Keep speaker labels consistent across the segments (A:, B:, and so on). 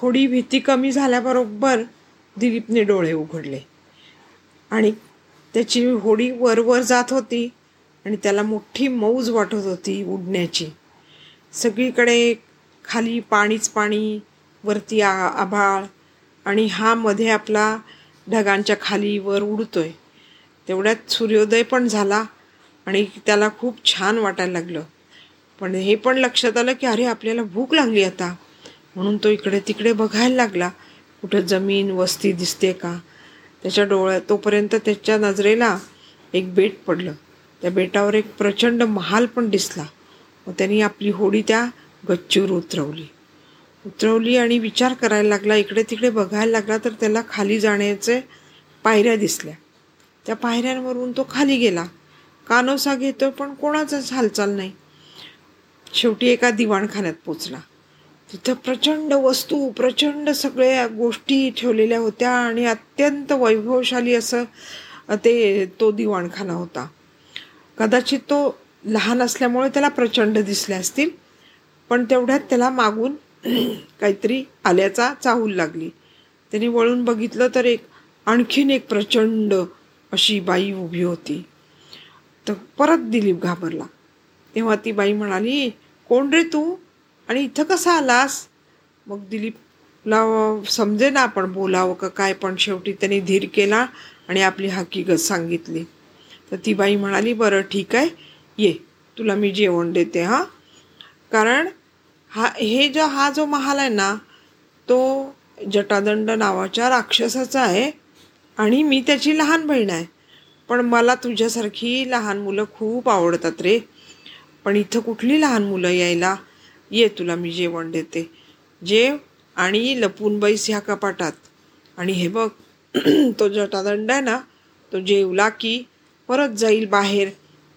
A: थोडी भीती कमी झाल्याबरोबर दिलीपने डोळे उघडले. आणि त्याची होडी वरवर जात होती आणि त्याला मोठी मौज वाटत होती उडण्याची. सगळीकडे खाली पाणीच पाणी वरती आ आभाळ आणि हा मध्ये आपला ढगांच्या खाली वर उडतोय. तेवढ्यात सूर्योदय पण झाला आणि त्याला खूप छान वाटायला लागलं. पण हे पण लक्षात आलं की अरे आपल्याला भूक लागली आता. म्हणून तो इकडे तिकडे बघायला लागला कुठं जमीन वस्ती दिसते का? त्याच्या डोळ्या तोपर्यंत त्याच्या नजरेला एक बेट पडलं. त्या बेटावर एक प्रचंड महाल पण दिसला. मग त्यांनी आपली होडी त्या गच्चीवर उतरवली. उतरवली आणि विचार करायला लागला इकडे तिकडे बघायला लागला तर त्याला खाली जाण्याचे पायऱ्या दिसल्या. त्या पायऱ्यांवरून तो खाली गेला. कानोसा घेतो पण कोणाचाच हालचाल नाही. शेवटी एका दिवाणखान्यात पोचला. तिथं प्रचंड वस्तू प्रचंड सगळ्या गोष्टी ठेवलेल्या होत्या आणि अत्यंत वैभवशाली असं ते तो दिवाणखाना होता. कदाचित तो लहान असल्यामुळे त्याला प्रचंड दिसले असतील पण तेवढ्यात त्याला मागून काहीतरी आल्याचा चाहूल लागली. त्याने वळून बघितलं तर एक आणखीन एक प्रचंड अशी बाई उभी होती. तर परत दिलीप घाबरला. तेव्हा ती बाई म्हणाली कोण रे तू? आणि इथं कसा आलास? मग दिलीपला समजे ना आपण बोलावं का काय पण शेवटी त्याने धीर केला आणि आपली हकीकत सांगितली. तर ती बाई म्हणाली बरं ठीक आहे ये तुला मी जेवण देते हां. कारण हा हे जो हा जो महाल आहे ना तो जटादंड नावाच्या राक्षसाचा आहे आणि मी त्याची लहान बहीण आहे. पण मला तुझ्यासारखी लहान मुलं खूप आवडतात रे. पण इथं कुठली लहान मुलं यायला? ये तुला मी जेवण देते. जेव आणि लपून बैस ह्या कपाटात. आणि हे बघ तो जटादंड आहे ना तो जेवला की परत जाईल बाहेर.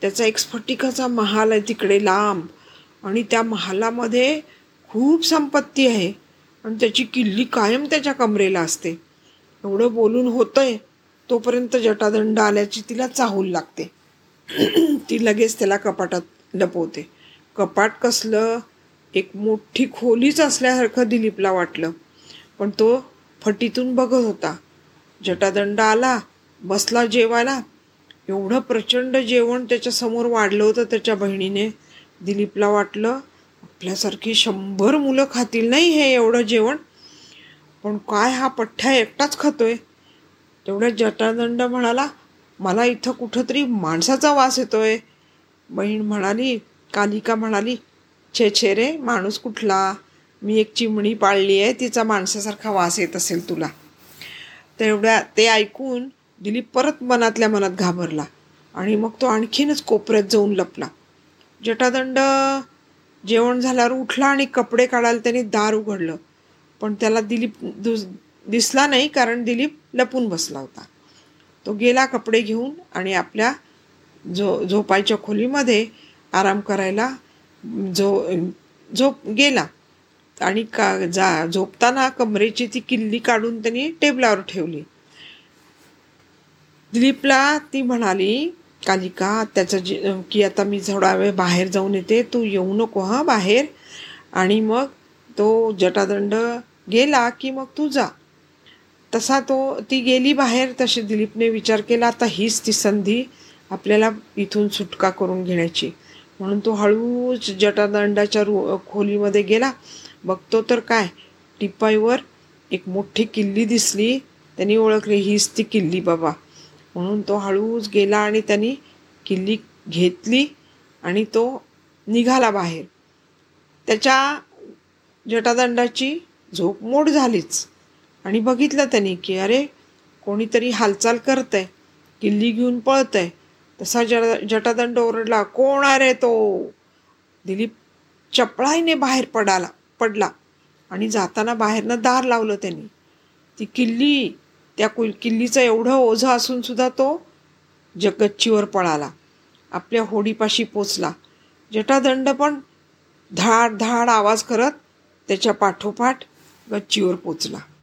A: त्याचा एक स्फटिकाचा महाल आहे तिकडे लांब. आणि त्या महालामध्ये खूप संपत्ती आहे. आणि त्याची किल्ली कायम त्याच्या कमरेला असते. एवढं बोलून होतंय तोपर्यंत जटादंड आल्याची तिला चाहूल लागते. ती लगेच त्याला कपाटात लपवते. कपाट कसलं? एक मोठी खोलीच असल्यासारखं दिलीपला वाटलं. पण तो फटीतून बघत होता. जटादंड आला बसला जेवायला. एवढं प्रचंड जेवण त्याच्यासमोर वाढलं होतं त्याच्या बहिणीने. दिलीपला वाटलं आपल्यासारखी शंभर मुलं खातील नाही हे एवढं जेवण. पण काय हा पठ्ठ्या एकटाच खातोय? तेवढ्या जटादंड म्हणाला मला इथं कुठंतरी माणसाचा वास येतोय. बहीण म्हणाली कालिका म्हणाली छे छे रे माणूस कुठला? मी एक चिमणी पाळली आहे तिचा माणसासारखा वास येत असेल तुला. तेवढ्या ते ऐकून दिलीप परत मनातल्या मनात घाबरला आणि मग तो आणखीनच कोपऱ्यात जाऊन लपला. जटादंड जेवण झाल्यावर उठला आणि कपडे काढायला त्याने दार उघडलं. पण त्याला दिलीप दुस दिसला नाही कारण दिलीप लपून बसला होता. तो गेला कपडे घेऊन आणि आपल्या झो झोपायच्या खोलीमध्ये आराम करायला झो झोप गेला आणि का जा झोपताना कमरेची ती किल्ली काढून त्यांनी टेबलावर ठेवली. दिलीपला ती म्हणाली कालिका त्याचं जे की आता मी थोडा वेळ बाहेर जाऊन येते तू येऊ नको हां बाहेर. आणि मग तो जटादंड गेला की मग तू जा. तसा तो ती गेली बाहेर तसे दिलीपने विचार केला आता हीच ती संधी आपल्याला इथून सुटका करून घेण्याची. म्हणून तो हळूच जटादंडाच्या रू खोलीमध्ये गेला. बघतो तर काय? टिपाईवर एक मोठी किल्ली दिसली. त्यांनी ओळखली हीच ती किल्ली बाबा. म्हणून तो हळूच गेला आणि त्यांनी किल्ली घेतली आणि तो निघाला बाहेर. त्याच्या जटादंडाची झोप मोड झालीच. आणि बघितलं त्यांनी की अरे कोणीतरी हालचाल करतंय. किल्ली घेऊन पळतंय. तसा ज जटादंड ओरडला कोण अरे तो? दिलीप चपळाईने बाहेर पडाला पडला आणि जाताना बाहेरनं दार लावलं त्यांनी. ती किल्ली त्या कुल किल्लीचं एवढं ओझं असूनसुद्धा तो जगच्चीवर पळाला आपल्या होडीपाशी पोचला. जटादंड पण धाड धाड आवाज करत त्याच्या पाठोपाठ गच्चीवर पोचला.